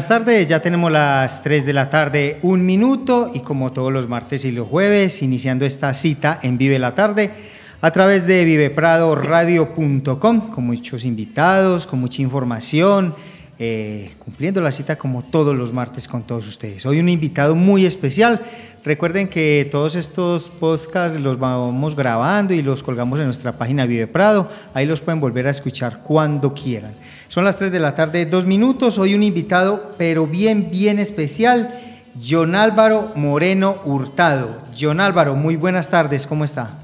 buenas tardes, ya tenemos las 3 de la tarde, un minuto y como todos los martes y los jueves, iniciando esta cita en Vive la Tarde a través de vivepradoradio.com con muchos invitados, con mucha información, eh, cumpliendo la cita como todos los martes con todos ustedes. Hoy un invitado muy especial. Recuerden que todos estos podcasts los vamos grabando y los colgamos en nuestra página Vive Prado. Ahí los pueden volver a escuchar cuando quieran. Son las 3 de la tarde, dos minutos. Hoy un invitado, pero bien, bien especial, John Álvaro Moreno Hurtado. John Álvaro, muy buenas tardes, ¿cómo está?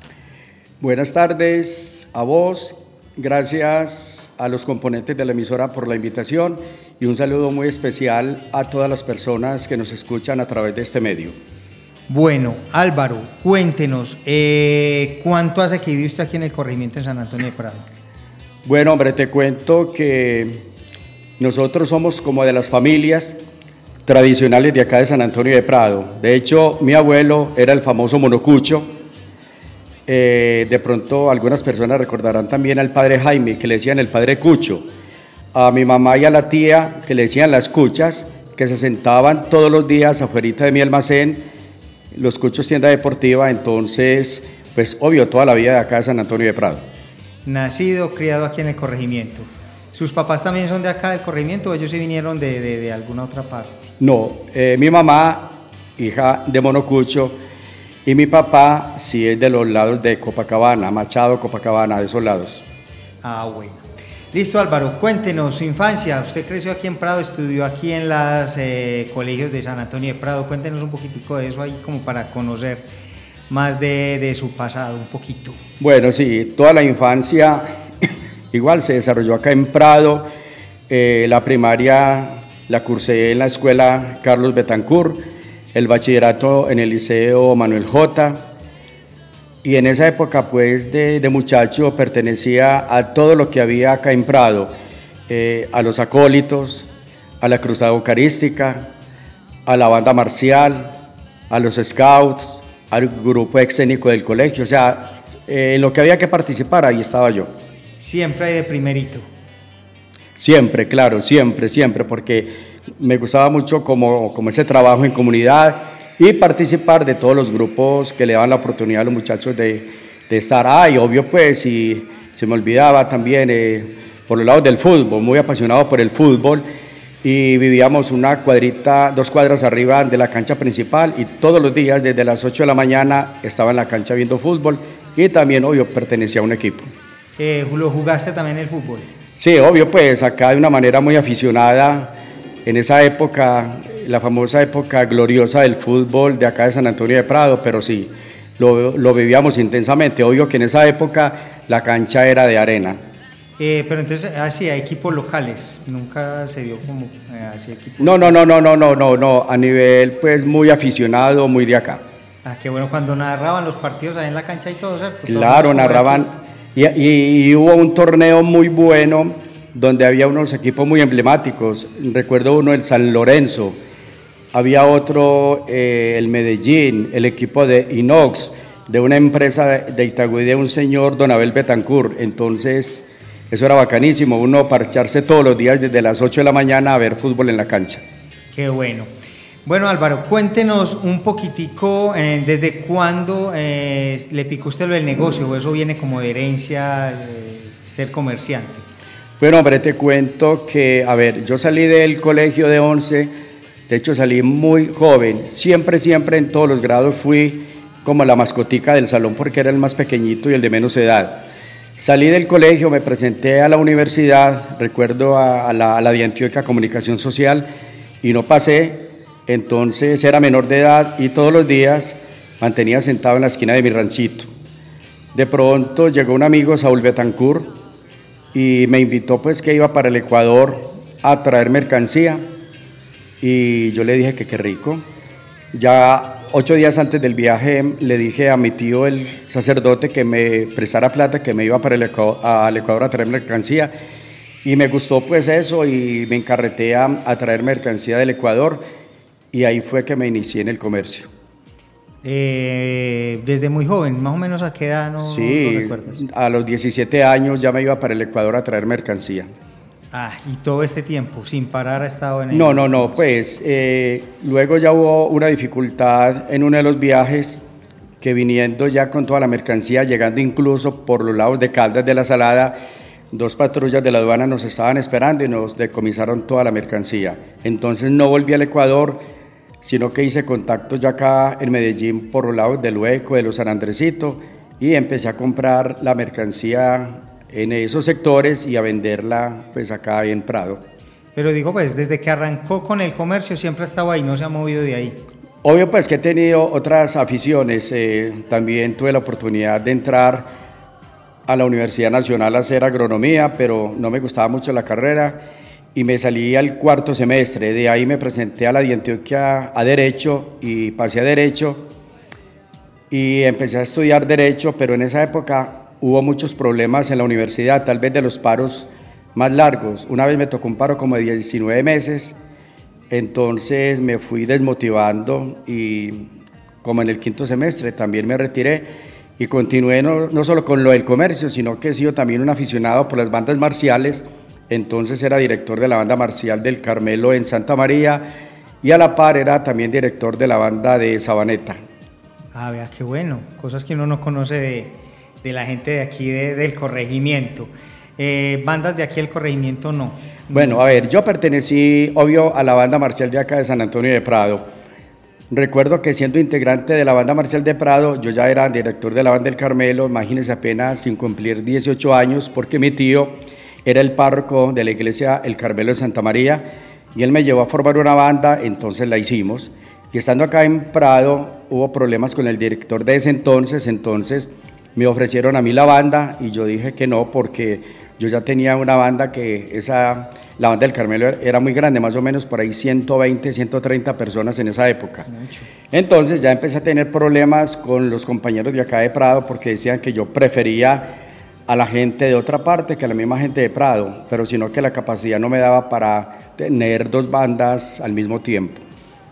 Buenas tardes a vos Gracias a los componentes de la emisora por la invitación y un saludo muy especial a todas las personas que nos escuchan a través de este medio. Bueno, Álvaro, cuéntenos, eh, ¿cuánto hace que vive usted aquí en el corregimiento de San Antonio de Prado? Bueno, hombre, te cuento que nosotros somos como de las familias tradicionales de acá de San Antonio de Prado. De hecho, mi abuelo era el famoso monocucho, eh, de pronto algunas personas recordarán también al padre Jaime, que le decían el padre Cucho, a mi mamá y a la tía, que le decían las cuchas, que se sentaban todos los días afuera de mi almacén, los cuchos tienda deportiva, entonces, pues obvio, toda la vida de acá de San Antonio de Prado. Nacido, criado aquí en el corregimiento. ¿Sus papás también son de acá del corregimiento o ellos se vinieron de, alguna otra parte? No, eh, mi mamá, hija de Monocucho, y mi papá sí es de los lados de Copacabana, Machado, Copacabana, de esos lados. Ah, bueno. Listo Álvaro, cuéntenos su infancia. Usted creció aquí en Prado, estudió aquí en los eh, colegios de San Antonio de Prado. Cuéntenos un poquitico de eso ahí como para conocer más de, su pasado, un poquito. Bueno, sí, toda la infancia igual se desarrolló acá en Prado. Eh, la primaria la cursé en la escuela Carlos Betancourt el bachillerato en el Liceo Manuel J. Y en esa época, pues, de, muchacho, pertenecía a todo lo que había acá en Prado, eh, a los acólitos, a la cruzada eucarística, a la banda marcial, a los scouts, al grupo escénico del colegio. O sea, eh, en lo que había que participar, ahí estaba yo. Siempre de primerito. Siempre, claro, siempre, siempre, porque me gustaba mucho como, como ese trabajo en comunidad y participar de todos los grupos que le daban la oportunidad a los muchachos de, de estar ahí, obvio pues, y se me olvidaba también eh, por los lados del fútbol, muy apasionado por el fútbol y vivíamos una cuadrita, dos cuadras arriba de la cancha principal y todos los días desde las 8 de la mañana estaba en la cancha viendo fútbol y también, obvio, pertenecía a un equipo. Eh, ¿Lo jugaste también el fútbol? Sí, obvio, pues acá de una manera muy aficionada en esa época, la famosa época gloriosa del fútbol de acá de San Antonio de Prado, pero sí, lo, vivíamos intensamente. Obvio que en esa época la cancha era de arena. Eh, pero entonces, así, ah, equipos locales, nunca se dio como eh, así equipos. No, no, no, no, no, no, no, no, a nivel pues muy aficionado, muy de acá. Ah, qué bueno, cuando narraban los partidos ahí en la cancha y todo, ¿cierto? Claro, narraban, y, y, hubo un torneo muy bueno donde había unos equipos muy emblemáticos. Recuerdo uno el San Lorenzo, había otro eh, el Medellín, el equipo de Inox, de una empresa de Itagüí de un señor Don Abel Betancourt. Entonces, eso era bacanísimo, uno parcharse todos los días desde las 8 de la mañana a ver fútbol en la cancha. Qué bueno. Bueno, Álvaro, cuéntenos un poquitico eh, desde cuándo eh, le picó usted lo del negocio, o eso viene como de herencia, ser comerciante. Bueno, hombre, te cuento que, a ver, yo salí del colegio de 11, de hecho salí muy joven, siempre, siempre en todos los grados fui como la mascotica del salón porque era el más pequeñito y el de menos edad. Salí del colegio, me presenté a la universidad, recuerdo a, la, a la Comunicación Social y no pasé, entonces era menor de edad y todos los días mantenía sentado en la esquina de mi ranchito. De pronto llegó un amigo, Saúl Betancourt, y me invitó pues que iba para el Ecuador a traer mercancía y yo le dije que qué rico. Ya ocho días antes del viaje le dije a mi tío el sacerdote que me prestara plata, que me iba para el Ecuador, Ecuador a traer mercancía y me gustó pues eso y me encarreté a, a traer mercancía del Ecuador y ahí fue que me inicié en el comercio. Eh, desde muy joven, más o menos a qué edad no, sí, a los 17 años ya me iba para el Ecuador a traer mercancía. Ah, y todo este tiempo, sin parar ha estado en el... No, no, no, pues eh, luego ya hubo una dificultad en uno de los viajes que viniendo ya con toda la mercancía, llegando incluso por los lados de Caldas de la Salada, dos patrullas de la aduana nos estaban esperando y nos decomisaron toda la mercancía. Entonces no volví al Ecuador, sino que hice contactos ya acá en Medellín por los lados del Hueco, de los San Andresito, y empecé a comprar la mercancía en esos sectores y a venderla pues acá en Prado. Pero digo, pues desde que arrancó con el comercio siempre ha estado ahí, no se ha movido de ahí. Obvio pues que he tenido otras aficiones, eh, también tuve la oportunidad de entrar a la Universidad Nacional a hacer agronomía, pero no me gustaba mucho la carrera y me salí al cuarto semestre, de ahí me presenté a la de Antioquia a Derecho y pasé a Derecho y empecé a estudiar Derecho, pero en esa época hubo muchos problemas en la universidad, tal vez de los paros más largos. Una vez me tocó un paro como de 19 meses, entonces me fui desmotivando y como en el quinto semestre también me retiré y continué no, no solo con lo del comercio, sino que he sido también un aficionado por las bandas marciales. Entonces era director de la banda marcial del Carmelo en Santa María y a la par era también director de la banda de Sabaneta. Ah, vea, qué bueno, cosas que uno no conoce de, de la gente de aquí del corregimiento. Eh, bandas de aquí del corregimiento no. Bueno, a ver, yo pertenecí, obvio, a la banda marcial de acá de San Antonio de Prado. Recuerdo que siendo integrante de la banda marcial de Prado, yo ya era director de la banda del Carmelo, imagínense apenas sin cumplir 18 años, porque mi tío era el párroco de la iglesia El Carmelo de Santa María y él me llevó a formar una banda, entonces la hicimos. Y estando acá en Prado hubo problemas con el director de ese entonces, entonces me ofrecieron a mí la banda y yo dije que no porque yo ya tenía una banda que esa, la banda del Carmelo era muy grande, más o menos por ahí 120, 130 personas en esa época. Entonces ya empecé a tener problemas con los compañeros de acá de Prado porque decían que yo prefería a la gente de otra parte que a la misma gente de Prado, pero sino que la capacidad no me daba para tener dos bandas al mismo tiempo.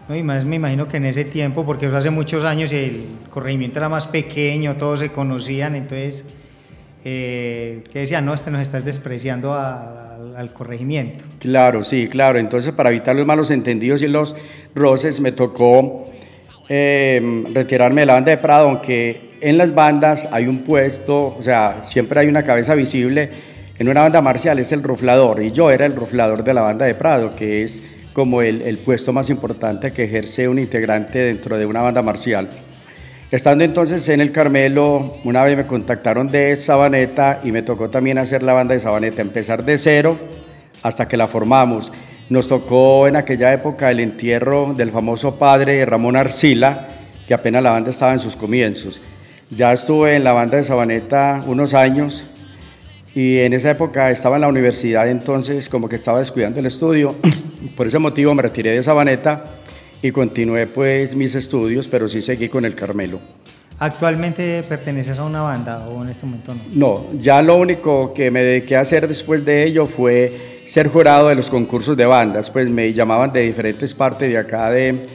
No, y más me imagino que en ese tiempo, porque eso hace muchos años el corregimiento era más pequeño, todos se conocían, entonces, eh, ¿qué decían? No, este nos estás despreciando al corregimiento. Claro, sí, claro. Entonces, para evitar los malos entendidos y los roces, me tocó em, retirarme de la banda de Prado, aunque en las bandas hay un puesto, o sea, siempre hay una cabeza visible. En una banda marcial es el ruflador, y yo era el ruflador de la banda de Prado, que es como el, el, puesto más importante que ejerce un integrante dentro de una banda marcial. Estando entonces en el Carmelo, una vez me contactaron de Sabaneta y me tocó también hacer la banda de Sabaneta, empezar de cero hasta que la formamos. Nos tocó en aquella época el entierro del famoso padre Ramón Arcila, que apenas la banda estaba en sus comienzos. Ya estuve en la banda de Sabaneta unos años, y en esa época estaba en la universidad, entonces como que estaba descuidando el estudio. Por ese motivo me retiré de Sabaneta y continué pues mis estudios, pero sí seguí con el Carmelo. ¿Actualmente perteneces a una banda o en este momento no? No, ya lo único que me dediqué a hacer después de ello fue ser jurado de los concursos de bandas, pues me llamaban de diferentes partes de acá de,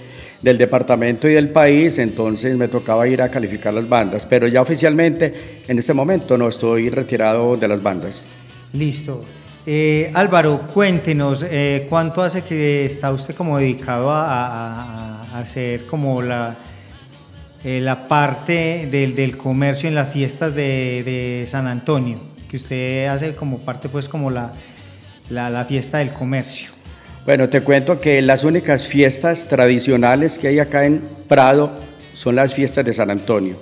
del departamento y del país, entonces me tocaba ir a calificar las bandas, pero ya oficialmente en este momento no estoy retirado de las bandas. Listo. Eh, Álvaro, cuéntenos, eh, ¿cuánto hace que está usted como dedicado a, hacer como la, eh, la parte del, del, comercio en las fiestas de, de, San Antonio? Que usted hace como parte pues como la, la, la fiesta del comercio. Bueno, te cuento que las únicas fiestas tradicionales que hay acá en Prado son las fiestas de San Antonio.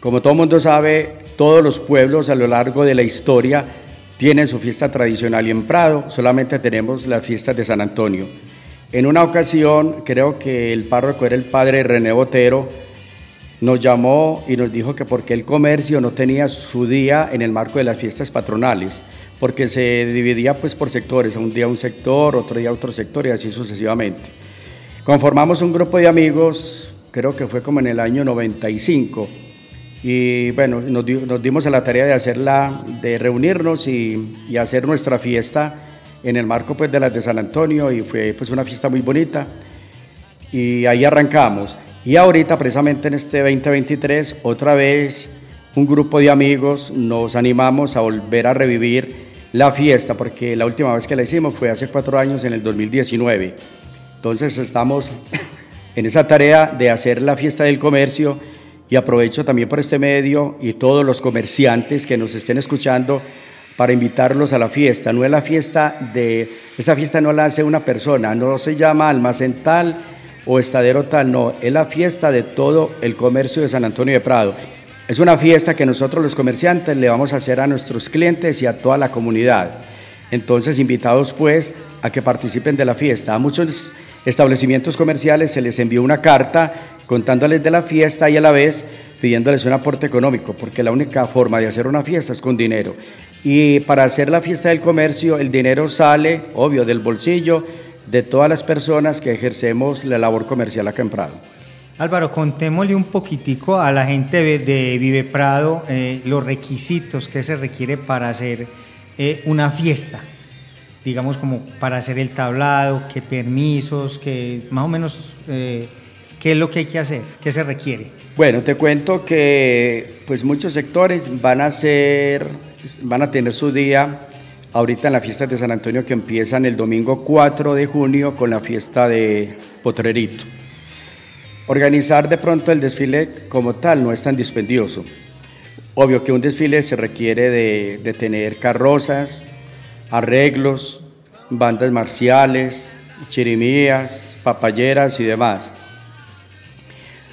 Como todo mundo sabe, todos los pueblos a lo largo de la historia tienen su fiesta tradicional y en Prado solamente tenemos las fiestas de San Antonio. En una ocasión, creo que el párroco era el padre René Botero, nos llamó y nos dijo que porque el comercio no tenía su día en el marco de las fiestas patronales porque se dividía pues por sectores, un día un sector, otro día otro sector y así sucesivamente. Conformamos un grupo de amigos, creo que fue como en el año 95, y bueno, nos, nos dimos a la tarea de hacerla, de reunirnos y, y, hacer nuestra fiesta en el marco pues de las de San Antonio y fue pues una fiesta muy bonita y ahí arrancamos. Y ahorita precisamente en este 2023 otra vez un grupo de amigos nos animamos a volver a revivir la fiesta, porque la última vez que la hicimos fue hace cuatro años, en el 2019. Entonces estamos en esa tarea de hacer la fiesta del comercio y aprovecho también por este medio y todos los comerciantes que nos estén escuchando para invitarlos a la fiesta. No es la fiesta de, esta fiesta no la hace una persona, no se llama almacén tal o estadero tal, no, es la fiesta de todo el comercio de San Antonio de Prado. Es una fiesta que nosotros los comerciantes le vamos a hacer a nuestros clientes y a toda la comunidad. Entonces, invitados pues a que participen de la fiesta. A muchos establecimientos comerciales se les envió una carta contándoles de la fiesta y a la vez pidiéndoles un aporte económico, porque la única forma de hacer una fiesta es con dinero. Y para hacer la fiesta del comercio, el dinero sale, obvio, del bolsillo de todas las personas que ejercemos la labor comercial acá en Prado. Álvaro, contémosle un poquitico a la gente de, Vive Prado eh, los requisitos que se requiere para hacer eh, una fiesta, digamos como para hacer el tablado, qué permisos, qué más o menos eh, qué es lo que hay que hacer, qué se requiere. Bueno, te cuento que pues muchos sectores van a ser, van a tener su día ahorita en la fiesta de San Antonio que empiezan el domingo 4 de junio con la fiesta de Potrerito. Organizar de pronto el desfile como tal no es tan dispendioso. Obvio que un desfile se requiere de, tener carrozas, arreglos, bandas marciales, chirimías, papayeras y demás.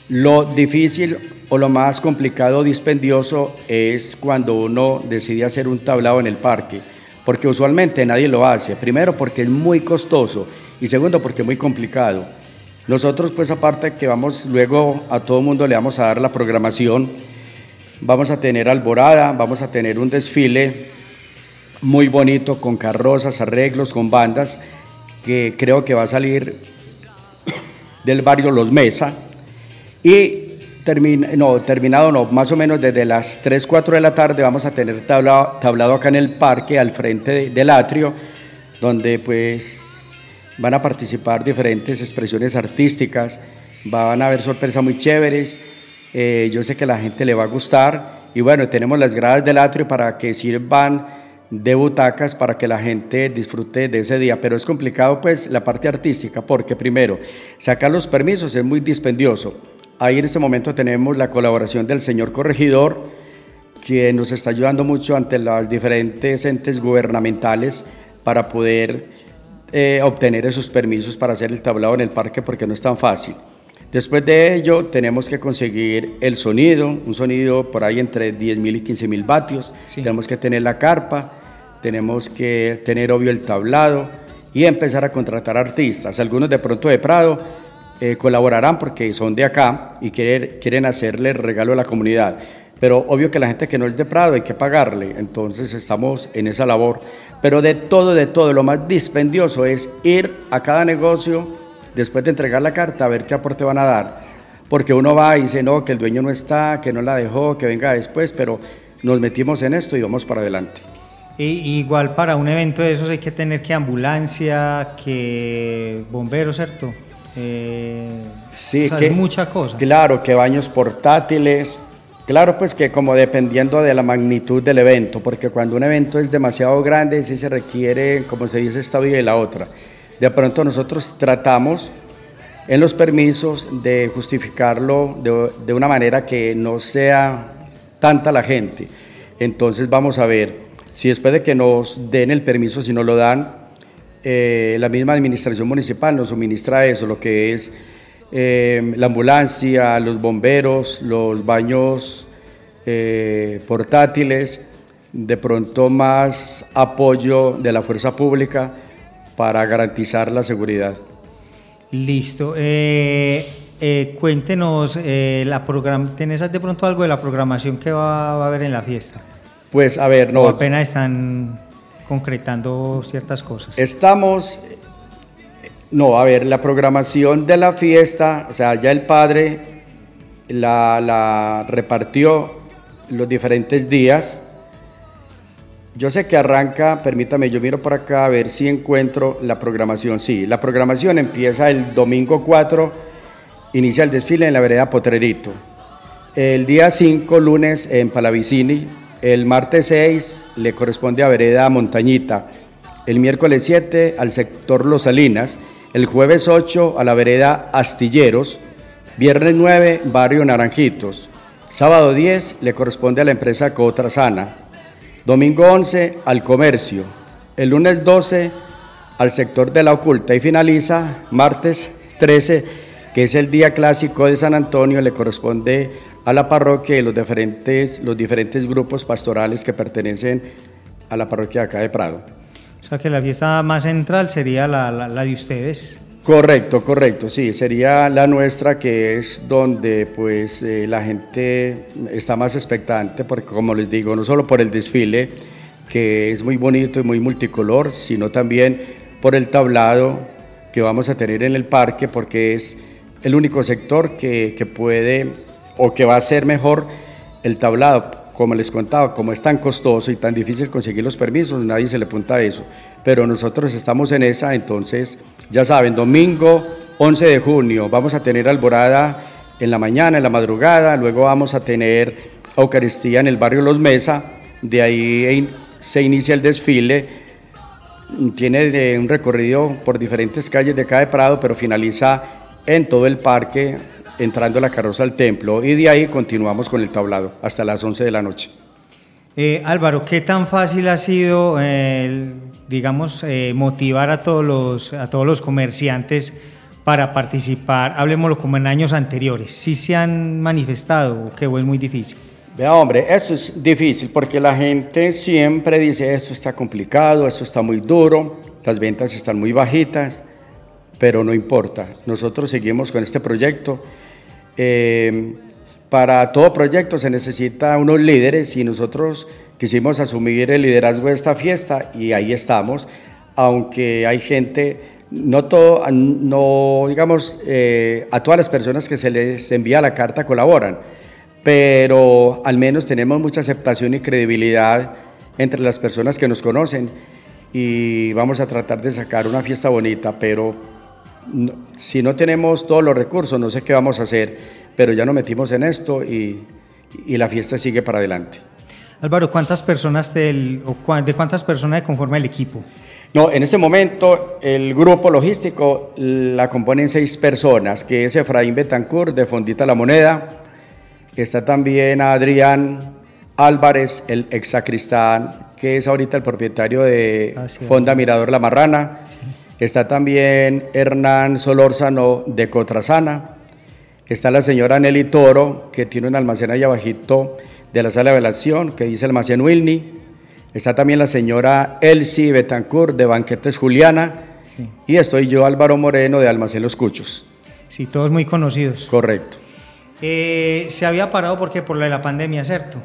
Lo difícil o lo más complicado dispendioso es cuando uno decide hacer un tablado en el parque, porque usualmente nadie lo hace. Primero porque es muy costoso y segundo porque es muy complicado. Nosotros pues aparte que vamos luego a todo mundo le vamos a dar la programación, vamos a tener alborada, vamos a tener un desfile muy bonito con carrozas, arreglos, con bandas, que creo que va a salir del barrio Los Mesa. Y no, terminado no, más o menos desde las 3, 4 de la tarde vamos a tener tablado, tablado acá en el parque al frente del atrio, donde pues van a participar diferentes expresiones artísticas, van a haber sorpresas muy chéveres, eh, yo sé que la gente le va a gustar y bueno, tenemos las gradas del atrio para que sirvan de butacas para que la gente disfrute de ese día, pero es complicado pues la parte artística porque primero, sacar los permisos es muy dispendioso. Ahí en este momento tenemos la colaboración del señor corregidor, quien nos está ayudando mucho ante las diferentes entes gubernamentales para poder eh, obtener esos permisos para hacer el tablado en el parque porque no es tan fácil. Después de ello tenemos que conseguir el sonido, un sonido por ahí entre 10.000 y 15.000 vatios. Tenemos que tener la carpa, tenemos que tener obvio el tablado y empezar a contratar artistas. Algunos de pronto de Prado eh, colaborarán porque son de acá y quieren, quieren hacerle regalo a la comunidad. Pero obvio que la gente que no es de Prado hay que pagarle, entonces estamos en esa labor. Pero de todo, de todo, lo más dispendioso es ir a cada negocio después de entregar la carta a ver qué aporte van a dar. Porque uno va y dice, no, que el dueño no está, que no la dejó, que venga después, pero nos metimos en esto y vamos para adelante. Y, igual para un evento de esos hay que tener que ambulancia, que bomberos, ¿cierto? Eh, sí, que, mucha cosa. Claro, que baños portátiles, Claro, pues que como dependiendo de la magnitud del evento, porque cuando un evento es demasiado grande, sí se requiere, como se dice, esta vía y la otra. De pronto nosotros tratamos en los permisos de justificarlo de, una manera que no sea tanta la gente. Entonces vamos a ver si después de que nos den el permiso, si nos lo dan, eh, la misma administración municipal nos suministra eso, lo que es eh, la ambulancia, los bomberos, los baños eh, portátiles, de pronto más apoyo de la fuerza pública para garantizar la seguridad. Listo. Eh, cuéntenos, la ¿tenés de pronto algo de la programación que va, a haber en la fiesta? Pues a ver, no. apenas están concretando ciertas cosas. Estamos no, a ver, la programación de la fiesta, o sea, ya el padre la, repartió los diferentes días. Yo sé que arranca, permítame, yo miro por acá a ver si encuentro la programación. Sí, la programación empieza el domingo 4, inicia el desfile en la vereda Potrerito. El día 5, lunes, en Palavicini, el martes 6 le corresponde a Vereda Montañita, el miércoles 7 al sector Los Salinas, el jueves 8 a la vereda Astilleros, viernes 9 Barrio Naranjitos, sábado 10 le corresponde a la empresa Cotrasana, domingo 11 al comercio, el lunes 12 al sector de la oculta. Y finaliza martes 13, que es el día clásico de San Antonio, le corresponde a la parroquia y los diferentes, los diferentes grupos pastorales que pertenecen a la parroquia acá de Prado. O sea que la fiesta más central sería la, de ustedes. Correcto, correcto, sí, sería la nuestra que es donde pues eh, la gente está más expectante, porque como les digo, no solo por el desfile, que es muy bonito y muy multicolor, sino también por el tablado que vamos a tener en el parque, porque es el único sector que, que puede o que va a ser mejor el tablado. Como les contaba, como es tan costoso y tan difícil conseguir los permisos, nadie se le apunta a eso. Pero nosotros estamos en esa, entonces ya saben, domingo 11 de junio vamos a tener alborada en la mañana, en la madrugada, luego vamos a tener Eucaristía en el barrio Los Mesa, de ahí se inicia el desfile, tiene un recorrido por diferentes calles de acá de Prado, pero finaliza en todo el parque entrando la carroza al templo y de ahí continuamos con el tablado hasta las 11 de la noche. Eh, Álvaro, ¿qué tan fácil ha sido, digamos, eh, motivar a todos, los, a todos los comerciantes para participar? Hablemoslo como en años anteriores. ¿Sí se han manifestado o qué es muy difícil? Vea, hombre, eso es difícil porque la gente siempre dice, esto está complicado, esto está muy duro, las ventas están muy bajitas, pero no importa. Nosotros seguimos con este proyecto eh, para todo proyecto se necesita unos líderes y nosotros quisimos asumir el liderazgo de esta fiesta y ahí estamos, aunque hay gente, no todo, no digamos, eh, a todas las personas que se les envía la carta colaboran, pero al menos tenemos mucha aceptación y credibilidad entre las personas que nos conocen y vamos a tratar de sacar una fiesta bonita, pero si no tenemos todos los recursos, no sé qué vamos a hacer, pero ya nos metimos en esto y, la fiesta sigue para adelante. Álvaro, ¿cuántas personas del, de cuántas personas conforma el equipo? No, en este momento el grupo logístico la componen seis personas, que es Efraín Betancourt de Fondita La Moneda, está también Adrián Álvarez, el ex sacristán, que es ahorita el propietario de ah, Fonda Mirador La Marrana. Está también Hernán Solórzano de Cotrasana. Está la señora Nelly Toro, que tiene un almacén allá abajito de la sala de velación, que dice almacén Wilny. Está también la señora Elsie Betancourt de Banquetes Juliana. Y estoy yo, Álvaro Moreno, de Almacén Los Cuchos. Sí, todos muy conocidos. Correcto. Eh, se había parado porque por la pandemia, ¿cierto?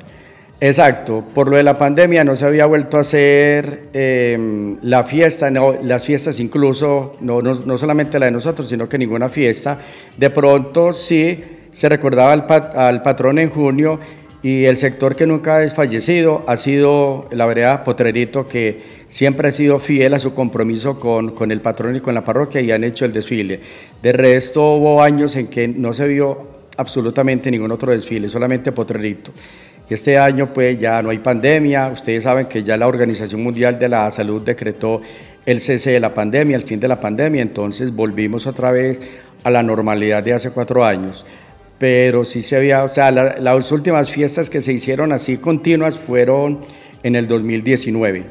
Exacto, por lo de la pandemia no se había vuelto a hacer em, la fiesta, no, las fiestas incluso, no, no, solamente la de nosotros, sino que ninguna fiesta. De pronto sí se recordaba al, al patrón en junio y el sector que nunca ha desfallecido ha sido la vereda Potrerito, que siempre ha sido fiel a su compromiso con, con el patrón y con la parroquia y han hecho el desfile. De resto hubo años en que no se vio absolutamente ningún otro desfile, solamente Potrerito. Este año pues ya no hay pandemia, ustedes saben que ya la Organización Mundial de la Salud decretó el cese de la pandemia, el fin de la pandemia, entonces volvimos otra vez a la normalidad de hace cuatro años. Pero sí se había, o sea, las últimas fiestas que se hicieron así continuas fueron en el 2019.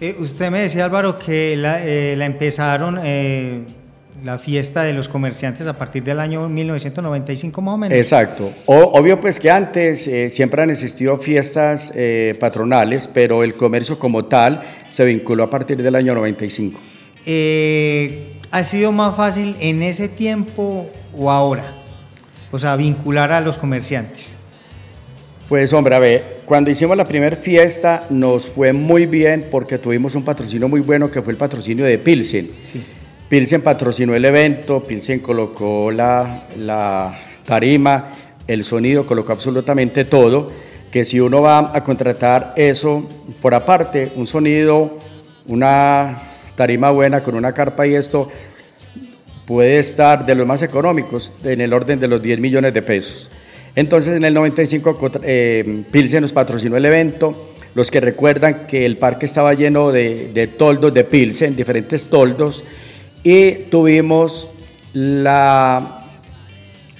Eh, usted me decía, Álvaro, que la, eh, empezaron... Eh, la fiesta de los comerciantes a partir del año 1995 más o menos. Exacto. obvio pues que antes eh, siempre han existido fiestas eh, patronales, pero el comercio como tal se vinculó a partir del año 95. Eh, ¿Ha sido más fácil en ese tiempo o ahora? O sea, vincular a los comerciantes. Pues hombre, a ver, cuando hicimos la primera fiesta nos fue muy bien porque tuvimos un patrocinio muy bueno que fue el patrocinio de Pilsen. Sí. Pilsen patrocinó el evento, Pilsen colocó la, la tarima, el sonido, colocó absolutamente todo, que si uno va a contratar eso por aparte, un sonido, una tarima buena con una carpa y esto, puede estar de los más económicos en el orden de los 10 millones de pesos. Entonces en el 95 eh, Pilsen nos patrocinó el evento. Los que recuerdan que el parque estaba lleno de, de toldos de Pilsen, diferentes toldos, y tuvimos la,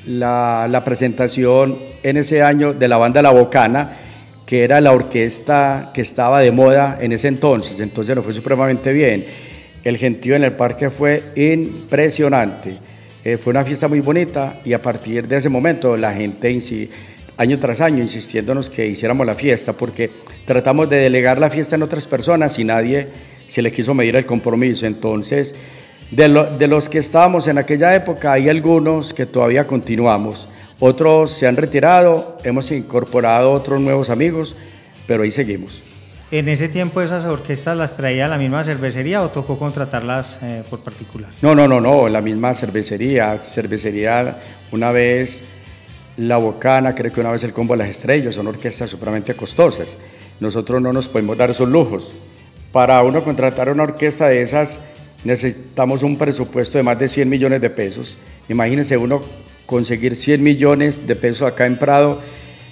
la, presentación en ese año de la banda La Bocana, que era la orquesta que estaba de moda en ese entonces, entonces nos fue supremamente bien. El gentío en el parque fue impresionante. Eh, fue una fiesta muy bonita y a partir de ese momento la gente año tras año insistiéndonos que hiciéramos la fiesta porque tratamos de delegar la fiesta en otras personas y nadie se le quiso medir el compromiso. Entonces, de, de los que estábamos en aquella época hay algunos que todavía continuamos, otros se han retirado, hemos incorporado otros nuevos amigos, pero ahí seguimos. ¿En ese tiempo esas orquestas las traía la misma cervecería o tocó contratarlas eh, por particular? No, no, no, no, la misma cervecería. Cervecería, una vez La Bocana, creo que una vez el Combo de las Estrellas, son orquestas supremamente costosas. Nosotros no nos podemos dar esos lujos. Para uno contratar una orquesta de esas necesitamos un presupuesto de más de 100 millones de pesos. Imagínense uno conseguir 100 millones de pesos acá en Prado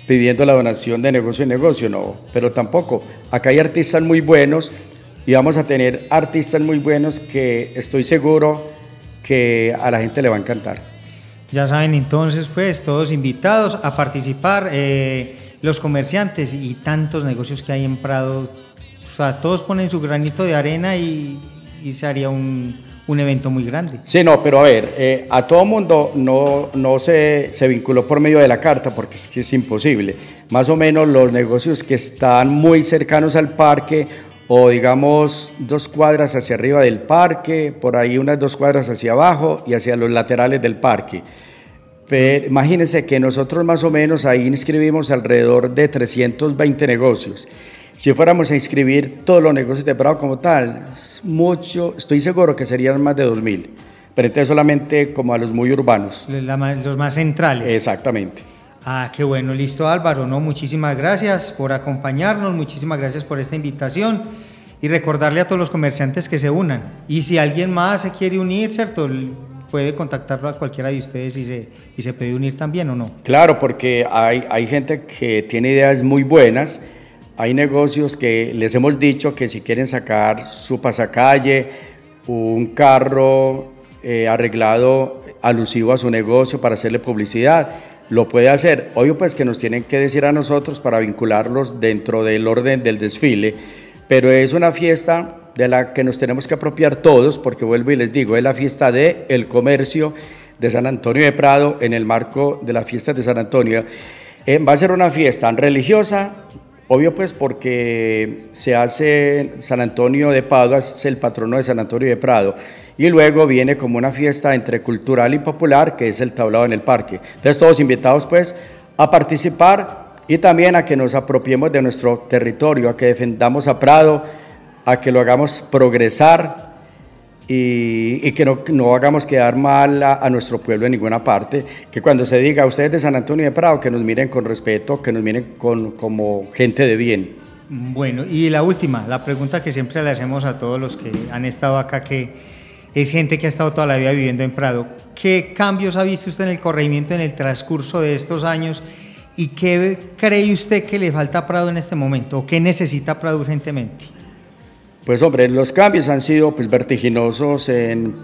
pidiendo la donación de negocio en negocio, no, pero tampoco. Acá hay artistas muy buenos y vamos a tener artistas muy buenos que estoy seguro que a la gente le va a encantar. Ya saben entonces, pues, todos invitados a participar, eh, los comerciantes y tantos negocios que hay en Prado, o sea, todos ponen su granito de arena y, y se haría un, un evento muy grande. Sí, no, pero a ver, eh, a todo mundo no, no se, se, vinculó por medio de la carta porque es que es imposible. Más o menos los negocios que están muy cercanos al parque o digamos dos cuadras hacia arriba del parque, por ahí unas dos cuadras hacia abajo y hacia los laterales del parque. Pero imagínense que nosotros más o menos ahí inscribimos alrededor de 320 negocios. Si fuéramos a inscribir todos los negocios de Prado como tal, mucho, estoy seguro que serían más de 2.000, pero entonces solamente como a los muy urbanos. los más centrales. Exactamente. Ah, qué bueno, listo Álvaro, ¿no? Muchísimas gracias por acompañarnos, muchísimas gracias por esta invitación y recordarle a todos los comerciantes que se unan. Y si alguien más se quiere unir, ¿cierto? Puede contactarlo a cualquiera de ustedes y se, y se puede unir también o no. Claro, porque hay, hay gente que tiene ideas muy buenas hay negocios que les hemos dicho que si quieren sacar su pasacalle, un carro eh, arreglado alusivo a su negocio para hacerle publicidad, lo puede hacer. Obvio pues que nos tienen que decir a nosotros para vincularlos dentro del orden del desfile, pero es una fiesta de la que nos tenemos que apropiar todos, porque vuelvo y les digo, es la fiesta del el comercio de San Antonio de Prado en el marco de la fiesta de San Antonio. Eh, va a ser una fiesta religiosa, Obvio pues porque se hace San Antonio de Padua, es el patrono de San Antonio de Prado, y luego viene como una fiesta entre cultural y popular, que es el tablado en el parque. Entonces todos invitados pues a participar y también a que nos apropiemos de nuestro territorio, a que defendamos a Prado, a que lo hagamos progresar y, que no, no, hagamos quedar mal a, nuestro pueblo en ninguna parte, que cuando se diga a ustedes de San Antonio de Prado, que nos miren con respeto, que nos miren con, como gente de bien. Bueno, y la última, la pregunta que siempre le hacemos a todos los que han estado acá, que es gente que ha estado toda la vida viviendo en Prado, ¿qué cambios ha visto usted en el corregimiento en el transcurso de estos años? ¿Y qué cree usted que le falta a Prado en este momento? ¿O qué necesita Prado urgentemente? Pues hombre, los cambios han sido pues vertiginosos en,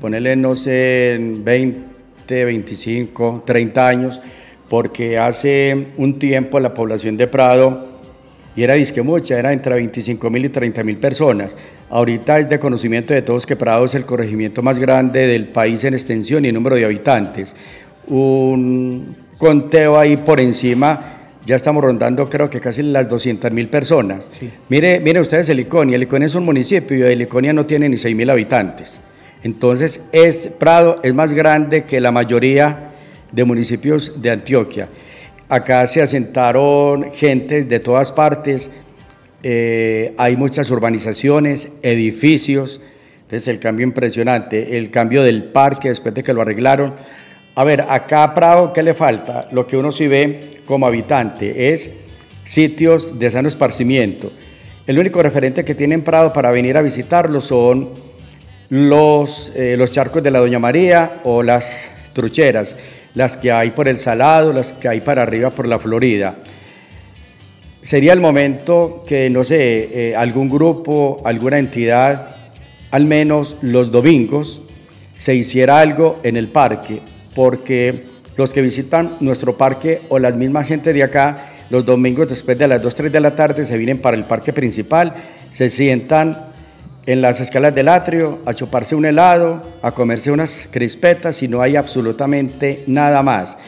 ponerle, no sé, en 20, 25, 30 años, porque hace un tiempo la población de Prado, y era disque mucha, era entre 25 mil y 30 mil personas. Ahorita es de conocimiento de todos que Prado es el corregimiento más grande del país en extensión y número de habitantes. Un conteo ahí por encima ya estamos rondando creo que casi las 200 mil personas. Mire, mire ustedes Heliconia, Heliconia es un municipio y Heliconia no tiene ni 6 mil habitantes. Entonces, es, Prado es más grande que la mayoría de municipios de Antioquia. Acá se asentaron gentes de todas partes, eh, hay muchas urbanizaciones, edificios, entonces el cambio impresionante, el cambio del parque después de que lo arreglaron, a ver, acá a Prado, ¿qué le falta? Lo que uno sí ve como habitante es sitios de sano esparcimiento. El único referente que tiene en Prado para venir a visitarlo son los, eh, los charcos de la Doña María o las trucheras. las que hay por el Salado, las que hay para arriba por la Florida. Sería el momento que, no sé, eh, algún grupo, alguna entidad, al menos los domingos, se hiciera algo en el parque, porque los que visitan nuestro parque o las mismas gente de acá, los domingos después de las 2, 3 de la tarde se vienen para el parque principal, se sientan en las escalas del atrio a chuparse un helado, a comerse unas crispetas y no hay absolutamente nada más.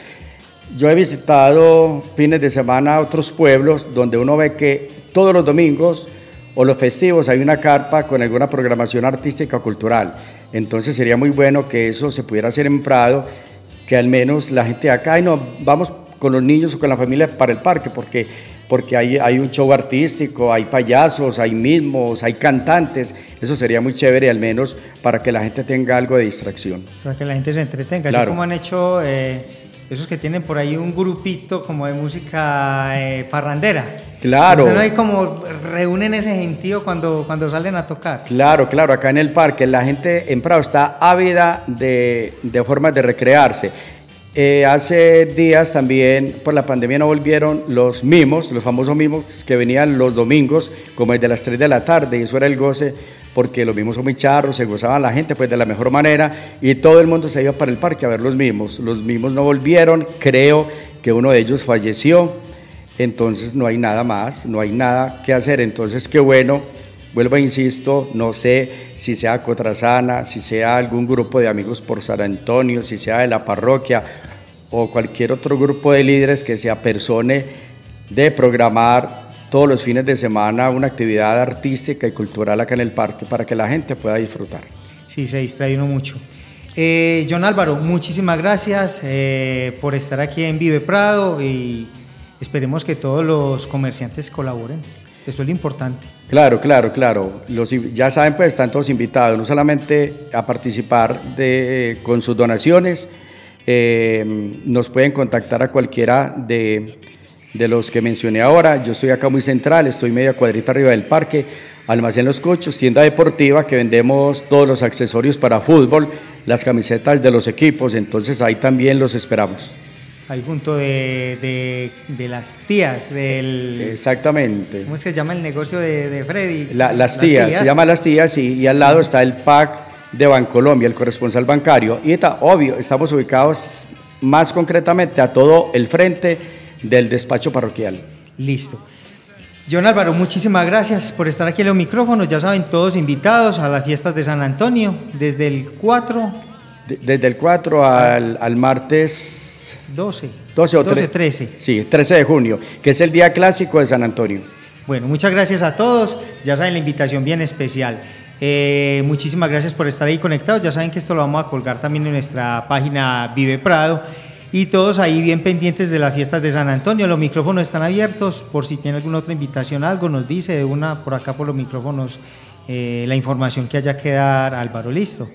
Yo he visitado fines de semana otros pueblos donde uno ve que todos los domingos o los festivos hay una carpa con alguna programación artística o cultural. Entonces sería muy bueno que eso se pudiera hacer en Prado, que al menos la gente acá, y no, vamos con los niños o con la familia para el parque, porque porque hay, hay un show artístico, hay payasos, hay mismos, hay cantantes. Eso sería muy chévere, al menos para que la gente tenga algo de distracción. Para que la gente se entretenga. Así como han hecho eh, esos que tienen por ahí un grupito como de música eh, parrandera. Claro. no hay como reúnen ese gentío cuando, cuando salen a tocar. Claro, claro, acá en el parque la gente en Prado está ávida de, de formas de recrearse. Eh, hace días también por la pandemia no volvieron los mimos, los famosos mimos que venían los domingos como desde las 3 de la tarde y eso era el goce porque los mimos son muy charros, se gozaban la gente pues de la mejor manera y todo el mundo se iba para el parque a ver los mimos. Los mimos no volvieron, creo que uno de ellos falleció, entonces no hay nada más, no hay nada que hacer, entonces qué bueno. Vuelvo a insisto, no sé si sea Cotrasana, si sea algún grupo de amigos por San Antonio, si sea de la parroquia o cualquier otro grupo de líderes que se apersone de programar todos los fines de semana una actividad artística y cultural acá en el parque para que la gente pueda disfrutar. Sí, se distrae uno mucho. Eh, John Álvaro, muchísimas gracias eh, por estar aquí en Vive Prado y esperemos que todos los comerciantes colaboren. Eso es lo importante. Claro, claro, claro. Los, ya saben, pues están todos invitados, no solamente a participar de, eh, con sus donaciones, eh, nos pueden contactar a cualquiera de, de, los que mencioné ahora. Yo estoy acá muy central, estoy media cuadrita arriba del parque, Almacén Los Cochos, tienda deportiva que vendemos todos los accesorios para fútbol, las camisetas de los equipos, entonces ahí también los esperamos ahí junto de, de, las tías del... Exactamente. ¿Cómo es que se llama el negocio de, Freddy? las, tías, se llama Las Tías y, al lado está el PAC de Bancolombia, el corresponsal bancario. Y está obvio, estamos ubicados más concretamente a todo el frente del despacho parroquial. Listo. John Álvaro, muchísimas gracias por estar aquí en los micrófonos. Ya saben, todos invitados a las fiestas de San Antonio, desde el 4... desde el 4 al, al martes 12. 12 o 13. Sí, 13 de junio, que es el día clásico de San Antonio. Bueno, muchas gracias a todos. Ya saben la invitación bien especial. Eh, muchísimas gracias por estar ahí conectados. Ya saben que esto lo vamos a colgar también en nuestra página Vive Prado. Y todos ahí bien pendientes de las fiestas de San Antonio. Los micrófonos están abiertos. Por si tiene alguna otra invitación, algo nos dice de una por acá por los micrófonos eh, la información que haya que dar, Álvaro. Listo.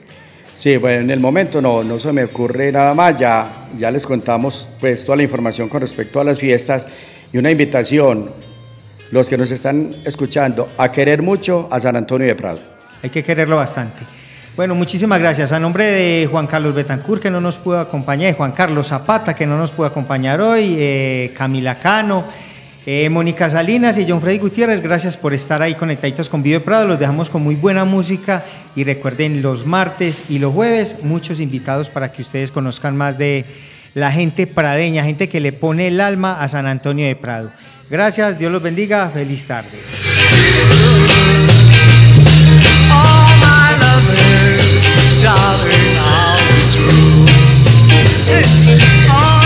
Sí, bueno, en el momento no, no se me ocurre nada más, ya, ya les contamos pues toda la información con respecto a las fiestas y una invitación, los que nos están escuchando, a querer mucho a San Antonio de Prado. Hay que quererlo bastante. Bueno, muchísimas gracias. A nombre de Juan Carlos Betancourt, que no nos pudo acompañar, Juan Carlos Zapata, que no nos pudo acompañar hoy, eh, Camila Cano, eh, Mónica Salinas y John Freddy Gutiérrez, gracias por estar ahí conectaditos con Vive Prado. Los dejamos con muy buena música y recuerden los martes y los jueves muchos invitados para que ustedes conozcan más de la gente pradeña, gente que le pone el alma a San Antonio de Prado. Gracias, Dios los bendiga, feliz tarde. darling, I'll be true. Oh.